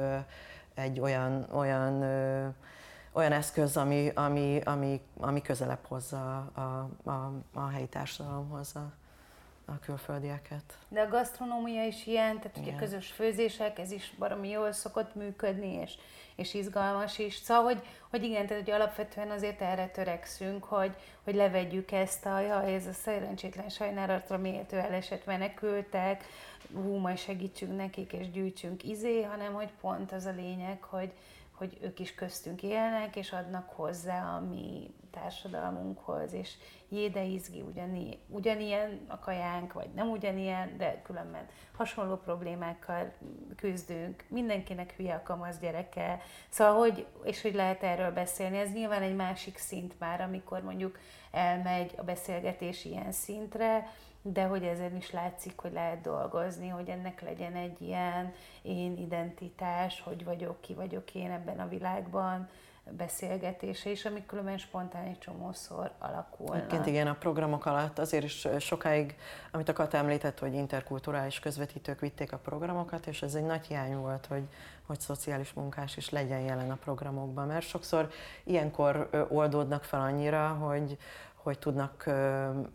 egy olyan, olyan, olyan eszköz, ami, ami, ami, ami közelebb hozza a, a, a helyi társadalomhoz a, a külföldieket. De a gasztronómia is ilyen, tehát ugye közös főzések, ez is baromi jól szokott működni, és, és izgalmas is. Szóval, hogy, hogy igen, tehát hogy alapvetően azért erre törekszünk, hogy, hogy levegyük ezt a, ja, ez a szerencsétlen sajnálatra méltő elesett menekültek, hú, majd segítsünk nekik, és gyűjtsünk izé, hanem hogy pont az a lényeg, hogy, hogy ők is köztünk élnek, és adnak hozzá a mi társadalmunkhoz, és jéde izgi, ugyani, ugyanilyen a kajánk, vagy nem ugyanilyen, de különben hasonló problémákkal küzdünk, mindenkinek hülye a kamasz gyereke, szóval hogy, és hogy lehet erről beszélni, ez nyilván egy másik szint már, amikor mondjuk elmegy a beszélgetés ilyen szintre, de hogy ezen is látszik, hogy lehet dolgozni, hogy ennek legyen egy ilyen én identitás, hogy vagyok, ki vagyok én ebben a világban, beszélgetése is, amik különben spontán egy csomószor alakulnak. Egyébként igen, a programok alatt azért is sokáig, amit akart említett, hogy interkulturális közvetítők vitték a programokat, és ez egy nagy hiány volt, hogy, hogy szociális munkás is legyen jelen a programokban, mert sokszor ilyenkor oldódnak fel annyira, hogy, hogy tudnak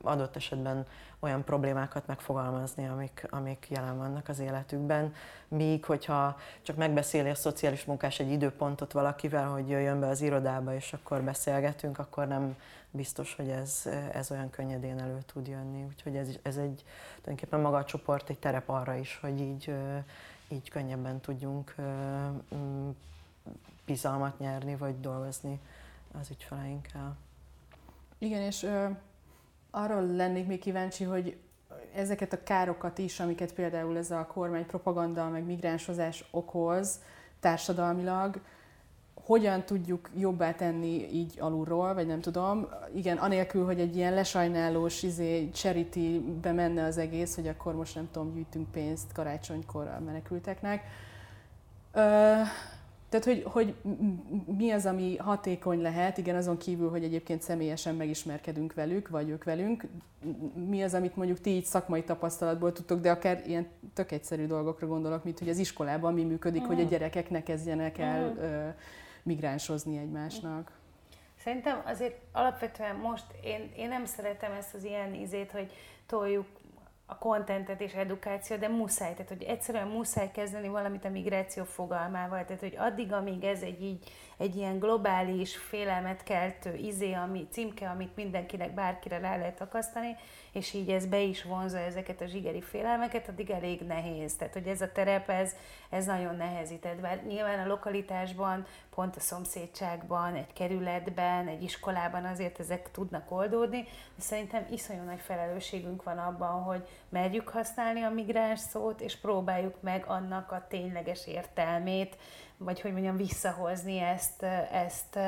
adott esetben olyan problémákat megfogalmazni, amik, amik jelen vannak az életükben. Míg, hogyha csak megbeszéli a szociális munkás egy időpontot valakivel, hogy jöjjön be az irodába, és akkor beszélgetünk, akkor nem biztos, hogy ez, ez olyan könnyedén elő tud jönni. Úgyhogy ez, ez egy, tulajdonképpen maga a csoport egy terep arra is, hogy így, így könnyebben tudjunk mm, bizalmat nyerni, vagy dolgozni az ügyfeleinkkel. Igen, és ö, arról lennék még kíváncsi, hogy ezeket a károkat is, amiket például ez a kormány propaganda, meg migránsozás okoz társadalmilag, hogyan tudjuk jobbá tenni így alulról, vagy nem tudom. Igen, anélkül, hogy egy ilyen lesajnálós izé, charity-be menne az egész, hogy akkor most nem tudom, gyűjtünk pénzt karácsonykor a menekülteknek. Ö, tehát, hogy, hogy mi az, ami hatékony lehet, igen, azon kívül, hogy egyébként személyesen megismerkedünk velük, vagy ők velünk, mi az, amit mondjuk ti így szakmai tapasztalatból tudtok, de akár ilyen tök egyszerű dolgokra gondolok, mint hogy az iskolában mi működik, mm. hogy a gyerekek ne kezdjenek el mm. ö, migránsozni egymásnak. Szerintem azért alapvetően most én, én nem szeretem ezt az ilyen ízét, hogy toljuk a kontentet és edukáció, de muszáj, tehát hogy egyszerűen muszáj kezdeni valamit a migráció fogalmával, tehát hogy addig, amíg ez egy így egy ilyen globális, félelmet keltő izé, ami, címke, amit mindenkinek, bárkire rá lehet akasztani, és így ez be is vonza ezeket a zsigeri félelmeket, addig elég nehéz. Tehát, hogy ez a terep, ez, ez nagyon nehezített. Bár nyilván a lokalitásban, pont a szomszédságban, egy kerületben, egy iskolában azért ezek tudnak oldódni, de szerintem iszonyú nagy felelősségünk van abban, hogy merjük használni a migráns szót, és próbáljuk meg annak a tényleges értelmét, vagy hogy mondjam, visszahozni ezt, ezt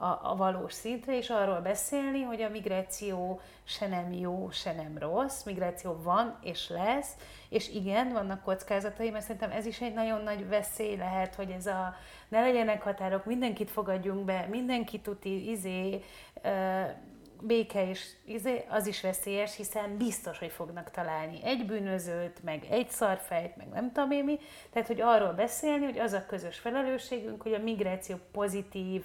a, a valós szintre, és arról beszélni, hogy a migráció se nem jó, se nem rossz, migráció van és lesz, és igen, vannak kockázatai, mert szerintem ez is egy nagyon nagy veszély lehet, hogy ez a ne legyenek határok, mindenkit fogadjunk be, mindenki tuti, izé, béke és izé, az is veszélyes, hiszen biztos, hogy fognak találni egy bűnözőt, meg egy szarfejt, meg nem tudom én mi. Tehát, hogy arról beszélni, hogy az a közös felelősségünk, hogy a migráció pozitív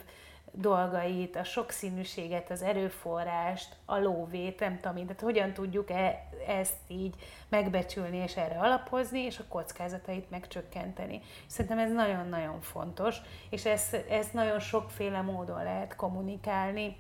dolgait, a sokszínűséget, az erőforrást, a lóvét, nem tudom én, tehát hogyan tudjuk e, ezt így megbecsülni és erre alapozni, és a kockázatait megcsökkenteni. Szerintem ez nagyon-nagyon fontos, és ezt, ezt nagyon sokféle módon lehet kommunikálni,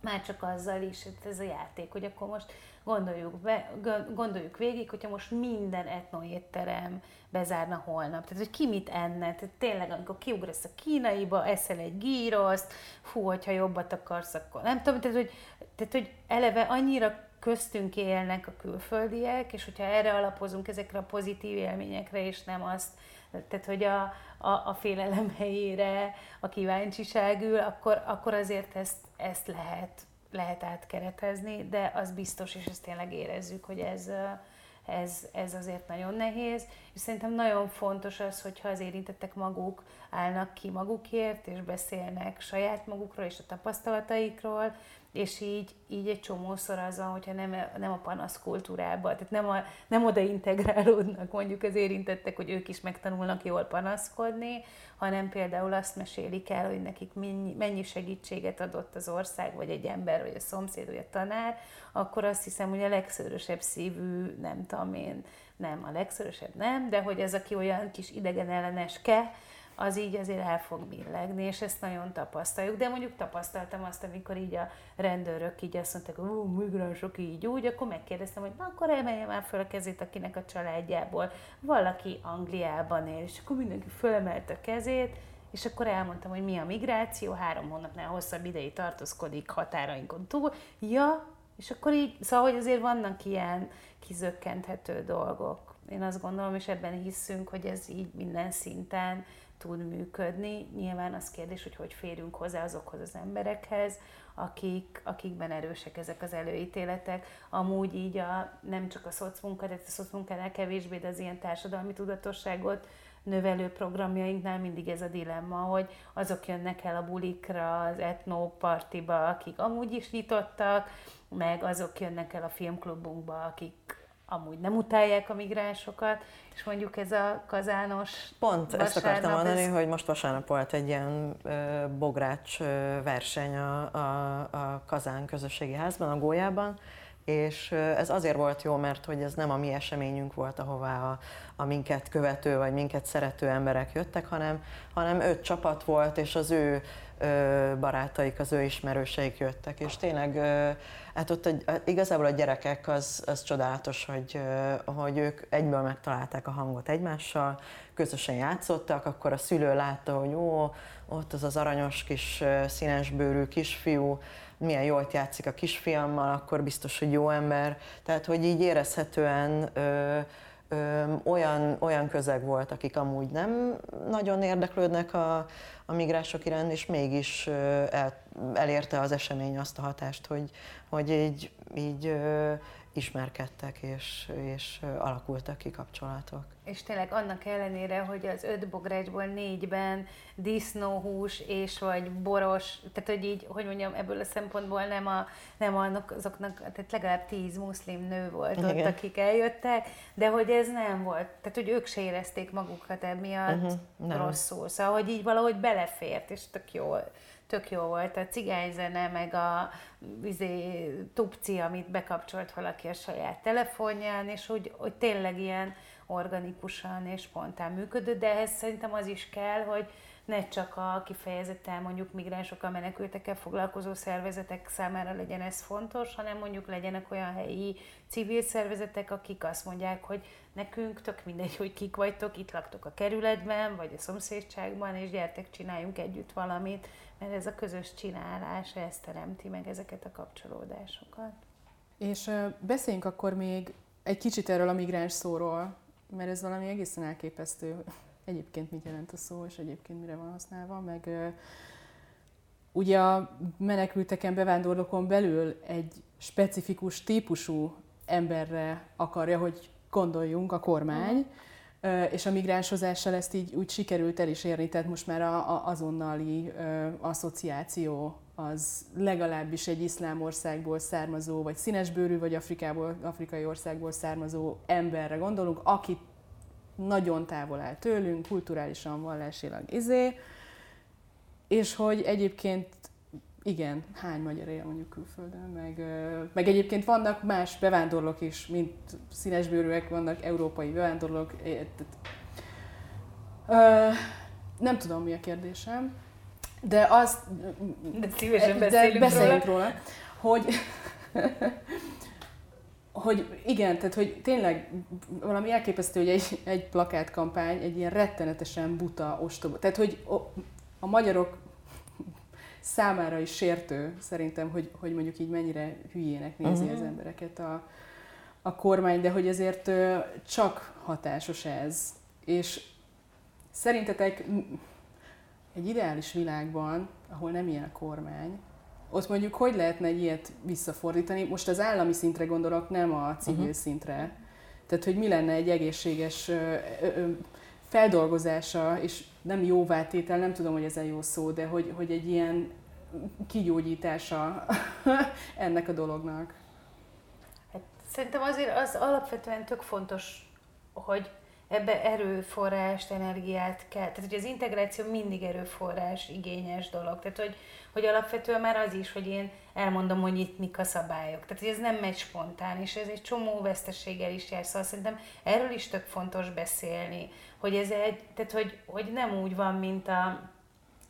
már csak azzal is, ez a játék, hogy akkor most gondoljuk, be, gondoljuk végig, hogyha most minden etnoétterem bezárna holnap. Tehát, hogy ki mit enne. Tehát tényleg, amikor kiugrasz a kínaiba, eszel egy gíroszt, fú, hogyha jobbat akarsz, akkor nem tudom. Tehát, hogy, tehát, hogy eleve annyira köztünk élnek a külföldiek, és hogyha erre alapozunk ezekre a pozitív élményekre, és nem azt, tehát hogy a, a, a félelem helyére a kíváncsiság akkor, akkor azért ezt, ezt lehet, lehet átkeretezni, de az biztos, és ezt tényleg érezzük, hogy ez, ez, ez azért nagyon nehéz, és szerintem nagyon fontos az, hogyha az érintettek maguk állnak ki magukért, és beszélnek saját magukról és a tapasztalataikról, és így, így egy csomószor az hogyha nem, nem a panasz kultúrába, tehát nem, a, nem oda integrálódnak mondjuk az érintettek, hogy ők is megtanulnak jól panaszkodni, hanem például azt mesélik el, hogy nekik mennyi, mennyi segítséget adott az ország, vagy egy ember, vagy a szomszéd, vagy a tanár, akkor azt hiszem, hogy a legszörösebb szívű, nem tudom én, nem, a legszörösebb nem, de hogy ez, aki olyan kis idegen elleneske, az így azért el fog billegni, és ezt nagyon tapasztaljuk. De mondjuk tapasztaltam azt, amikor így a rendőrök így azt mondták, hogy migránsok így úgy, akkor megkérdeztem, hogy na, akkor emelje már föl a kezét, akinek a családjából valaki Angliában él, és akkor mindenki fölemelte a kezét, és akkor elmondtam, hogy mi a migráció, három hónapnál hosszabb ideig tartózkodik határainkon túl. Ja, és akkor így, szóval, hogy azért vannak ilyen kizökkenthető dolgok. Én azt gondolom, és ebben hiszünk, hogy ez így minden szinten tud működni. Nyilván az kérdés, hogy hogy férünk hozzá azokhoz az emberekhez, akik, akikben erősek ezek az előítéletek. Amúgy így a, nem csak a szocmunka, de a szocmunkánál kevésbé, de az ilyen társadalmi tudatosságot növelő programjainknál mindig ez a dilemma, hogy azok jönnek el a bulikra, az etnópartiba, akik amúgy is nyitottak, meg azok jönnek el a filmklubunkba, akik amúgy nem utálják a migránsokat, és mondjuk ez a kazános Pont ezt akartam mondani, ez... hogy most vasárnap volt egy ilyen ö, bogrács ö, verseny a, a, a Kazán közösségi házban, a Gólyában, és ez azért volt jó, mert hogy ez nem a mi eseményünk volt, ahová a, a minket követő vagy minket szerető emberek jöttek, hanem, hanem öt csapat volt, és az ő barátaik, az ő ismerőseik jöttek, és tényleg hát ott egy, igazából a gyerekek az, az csodálatos, hogy, hogy ők egyből megtalálták a hangot egymással, közösen játszottak, akkor a szülő látta, hogy ó, ott az az aranyos kis színesbőrű kisfiú, milyen jól játszik a kisfiammal, akkor biztos, hogy jó ember. Tehát, hogy így érezhetően ö, ö, olyan, olyan közeg volt, akik amúgy nem nagyon érdeklődnek a, a migránsok iránt, és mégis el, elérte az esemény azt a hatást, hogy, hogy így, így ismerkedtek, és, és alakultak ki kapcsolatok. És tényleg annak ellenére, hogy az öt bográcsból négyben disznóhús és vagy boros, tehát hogy így, hogy mondjam, ebből a szempontból nem, a, nem annak, azoknak, tehát legalább tíz muszlim nő volt Igen. ott, akik eljöttek, de hogy ez nem volt, tehát hogy ők se érezték magukat emiatt uh-huh, rosszul, szóval hogy így valahogy belefért, és tök jó tök jó volt. A cigányzene, meg a izé, tupci, amit bekapcsolt valaki a saját telefonján, és hogy, hogy tényleg ilyen organikusan és spontán működött, de ehhez szerintem az is kell, hogy ne csak a kifejezetten mondjuk migránsokkal, menekültekkel foglalkozó szervezetek számára legyen ez fontos, hanem mondjuk legyenek olyan helyi civil szervezetek, akik azt mondják, hogy nekünk tök mindegy, hogy kik vagytok, itt laktok a kerületben, vagy a szomszédságban, és gyertek, csináljunk együtt valamit, mert ez a közös csinálás, ez teremti meg ezeket a kapcsolódásokat. És beszéljünk akkor még egy kicsit erről a migráns szóról, mert ez valami egészen elképesztő. Egyébként mit jelent a szó, és egyébként mire van használva, meg ugye a menekülteken, bevándorlókon belül egy specifikus típusú emberre akarja, hogy gondoljunk a kormány, uh-huh és a migránshozással ezt így úgy sikerült el is érni, tehát most már a, a, azonnali ö, asszociáció az legalábbis egy iszlám országból származó, vagy színesbőrű, vagy Afrikából, afrikai országból származó emberre gondolunk, aki nagyon távol áll tőlünk, kulturálisan, vallásilag izé, és hogy egyébként igen, hány magyar él mondjuk külföldön, meg, meg egyébként vannak más bevándorlók is, mint színesbőrűek, vannak európai bevándorlók. Nem tudom, mi a kérdésem, de azt... De szívesen beszélünk, de beszélünk róla. róla. Hogy, hogy igen, tehát hogy tényleg valami elképesztő, hogy egy, egy plakátkampány egy ilyen rettenetesen buta, ostoba. Tehát, hogy a magyarok számára is sértő szerintem, hogy, hogy mondjuk így mennyire hülyének nézi uh-huh. az embereket a, a kormány, de hogy ezért csak hatásos ez. És szerintetek egy ideális világban, ahol nem ilyen a kormány, ott mondjuk hogy lehetne egy ilyet visszafordítani? Most az állami szintre gondolok, nem a civil uh-huh. szintre. Tehát, hogy mi lenne egy egészséges ö, ö, feldolgozása, és nem jóvátétel, nem tudom, hogy ez egy jó szó, de hogy, hogy egy ilyen kigyógyítása ennek a dolognak. Hát, szerintem azért az alapvetően tök fontos, hogy ebbe erőforrást, energiát kell. Tehát, hogy az integráció mindig erőforrás igényes dolog. Tehát, hogy, hogy alapvetően már az is, hogy én elmondom, hogy itt mik a szabályok. Tehát, hogy ez nem megy spontán, és ez egy csomó veszteséggel is jár. Szóval szerintem erről is tök fontos beszélni, hogy ez egy, tehát, hogy, hogy nem úgy van, mint a,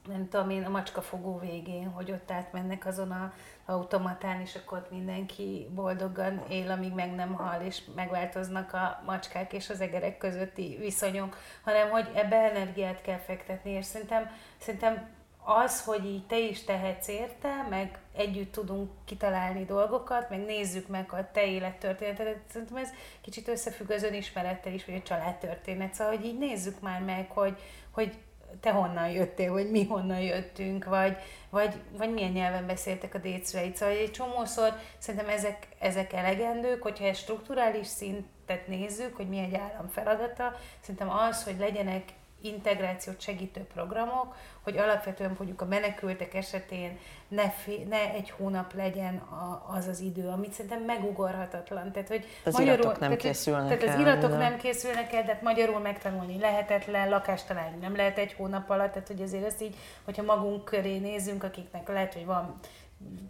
nem tudom én, a macskafogó végén, hogy ott átmennek azon a automatán, és akkor ott mindenki boldogan él, amíg meg nem hal, és megváltoznak a macskák és az egerek közötti viszonyok, hanem hogy ebbe energiát kell fektetni, és szerintem, szerintem az, hogy így te is tehetsz érte, meg együtt tudunk kitalálni dolgokat, meg nézzük meg a te élettörténetedet, szerintem ez kicsit összefügg az önismerettel is, vagy a családtörténet, szóval hogy így nézzük már meg, hogy, hogy te honnan jöttél, hogy mi honnan jöttünk, vagy, vagy, vagy milyen nyelven beszéltek a décreid. Szóval egy csomószor szerintem ezek, ezek elegendők, hogyha egy strukturális szintet nézzük, hogy mi egy állam feladata, szerintem az, hogy legyenek integrációt segítő programok, hogy alapvetően mondjuk a menekültek esetén ne, fé, ne egy hónap legyen a, az az idő, amit szerintem megugorhatatlan. Tehát, hogy az magyarul, iratok nem tehát, készülnek Tehát el, az iratok nem készülnek el, de magyarul megtanulni lehetetlen, lakást találni nem lehet egy hónap alatt, tehát hogy azért ezt így, hogyha magunk köré nézünk, akiknek lehet, hogy van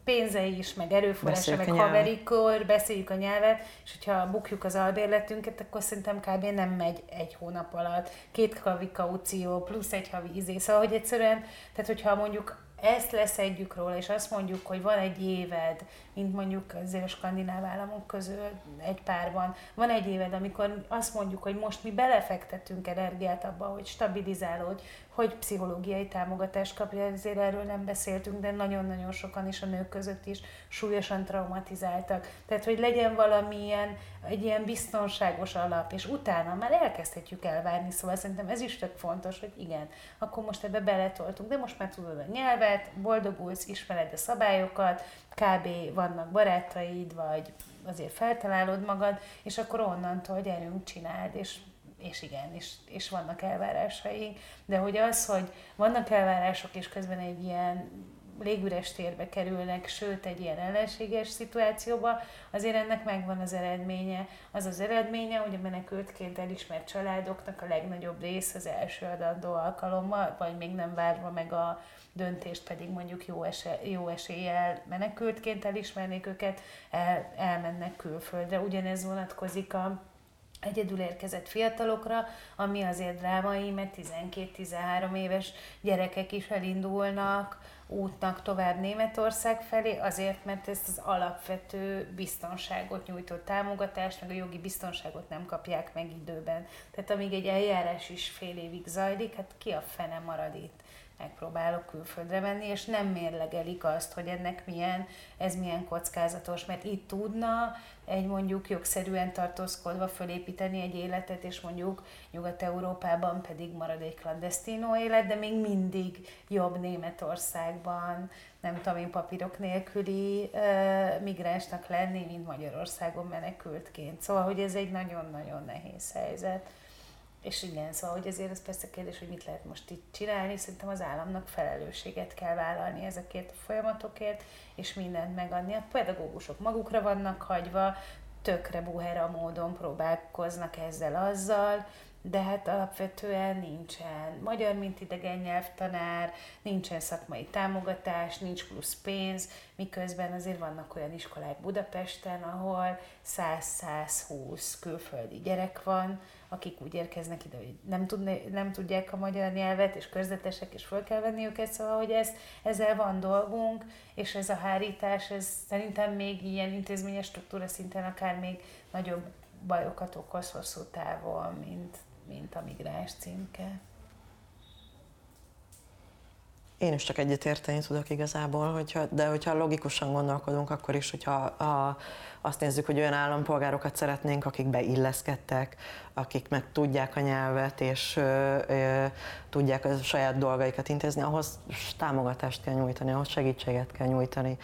pénzei is, meg erőforrása, meg haverikor, beszéljük a nyelvet, és hogyha bukjuk az albérletünket, akkor szerintem kb. nem megy egy hónap alatt. Két havi kaució, plusz egy havi izé. Szóval, hogy egyszerűen, tehát hogyha mondjuk ezt leszedjük róla, és azt mondjuk, hogy van egy éved, mint mondjuk azért a skandináv államok közül egy párban, van egy éved, amikor azt mondjuk, hogy most mi belefektetünk energiát abba, hogy stabilizálódj, hogy pszichológiai támogatást kapja, ezért erről nem beszéltünk, de nagyon-nagyon sokan is a nők között is súlyosan traumatizáltak. Tehát, hogy legyen valamilyen, egy ilyen biztonságos alap, és utána már elkezdhetjük elvárni, szóval szerintem ez is tök fontos, hogy igen, akkor most ebbe beletoltunk, de most már tudod a nyelvet, boldogulsz, ismered a szabályokat, kb. vannak barátaid, vagy azért feltalálod magad, és akkor onnantól gyerünk, csináld, és és igen, és, és vannak elvárásaink, de hogy az, hogy vannak elvárások, és közben egy ilyen légüres térbe kerülnek, sőt egy ilyen ellenséges szituációba, azért ennek megvan az eredménye. Az az eredménye, hogy a menekültként elismert családoknak a legnagyobb rész az első adandó alkalommal, vagy még nem várva meg a döntést pedig mondjuk jó, esze, jó eséllyel menekültként elismernék őket, el, elmennek külföldre. Ugyanez vonatkozik a egyedül érkezett fiatalokra, ami azért drámai, mert 12-13 éves gyerekek is elindulnak útnak tovább Németország felé, azért, mert ezt az alapvető biztonságot nyújtó támogatást, meg a jogi biztonságot nem kapják meg időben. Tehát amíg egy eljárás is fél évig zajlik, hát ki a fene marad itt? Megpróbálok külföldre menni, és nem mérlegelik azt, hogy ennek milyen, ez milyen kockázatos, mert itt tudna egy mondjuk jogszerűen tartózkodva fölépíteni egy életet, és mondjuk Nyugat-Európában pedig marad egy clandestino élet, de még mindig jobb Németországban, nem tudom én, papírok nélküli uh, migránsnak lenni, mint Magyarországon menekültként. Szóval, hogy ez egy nagyon-nagyon nehéz helyzet. És igen, szóval, hogy ezért ez persze kérdés, hogy mit lehet most itt csinálni. Szerintem az államnak felelősséget kell vállalni ezekért a folyamatokért, és mindent megadni. A pedagógusok magukra vannak hagyva, tökre buhera módon próbálkoznak ezzel azzal, de hát alapvetően nincsen magyar, mint idegen nyelvtanár, nincsen szakmai támogatás, nincs plusz pénz, miközben azért vannak olyan iskolák Budapesten, ahol 100-120 külföldi gyerek van, akik úgy érkeznek ide, hogy nem, tudni, nem tudják a magyar nyelvet, és körzetesek, és föl kell venni őket, szóval, hogy ez, ezzel van dolgunk, és ez a hárítás, ez szerintem még ilyen intézményes struktúra szinten akár még nagyobb bajokat okoz hosszú távon, mint, mint a migráns címke. Én is csak egyetérteni tudok igazából, hogyha, de hogyha logikusan gondolkodunk, akkor is, hogyha a, azt nézzük, hogy olyan állampolgárokat szeretnénk, akik beilleszkedtek, akik meg tudják a nyelvet, és ö, ö, tudják a saját dolgaikat intézni, ahhoz támogatást kell nyújtani, ahhoz segítséget kell nyújtani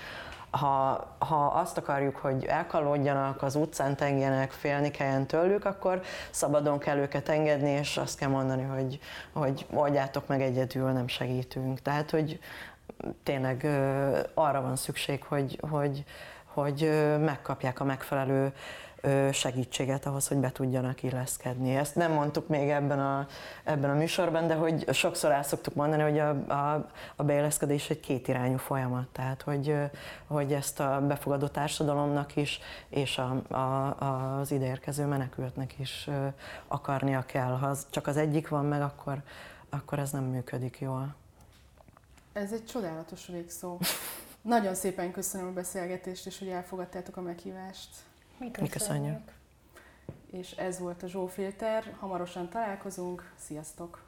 ha, ha azt akarjuk, hogy elkalódjanak, az utcán tengjenek, félni kelljen tőlük, akkor szabadon kell őket engedni, és azt kell mondani, hogy, hogy oldjátok meg egyedül, nem segítünk. Tehát, hogy tényleg arra van szükség, hogy, hogy, hogy megkapják a megfelelő segítséget ahhoz, hogy be tudjanak illeszkedni. Ezt nem mondtuk még ebben a, ebben a műsorban, de hogy sokszor el szoktuk mondani, hogy a, a, a beilleszkedés egy kétirányú folyamat, tehát hogy, hogy ezt a befogadó társadalomnak is, és a, a, az ideérkező menekültnek is akarnia kell. Ha csak az egyik van meg, akkor, akkor ez nem működik jól. Ez egy csodálatos végszó. Nagyon szépen köszönöm a beszélgetést, és hogy elfogadtátok a meghívást. Mi köszönjük. Mi köszönjük. És ez volt a Zsófilter. Hamarosan találkozunk. Sziasztok!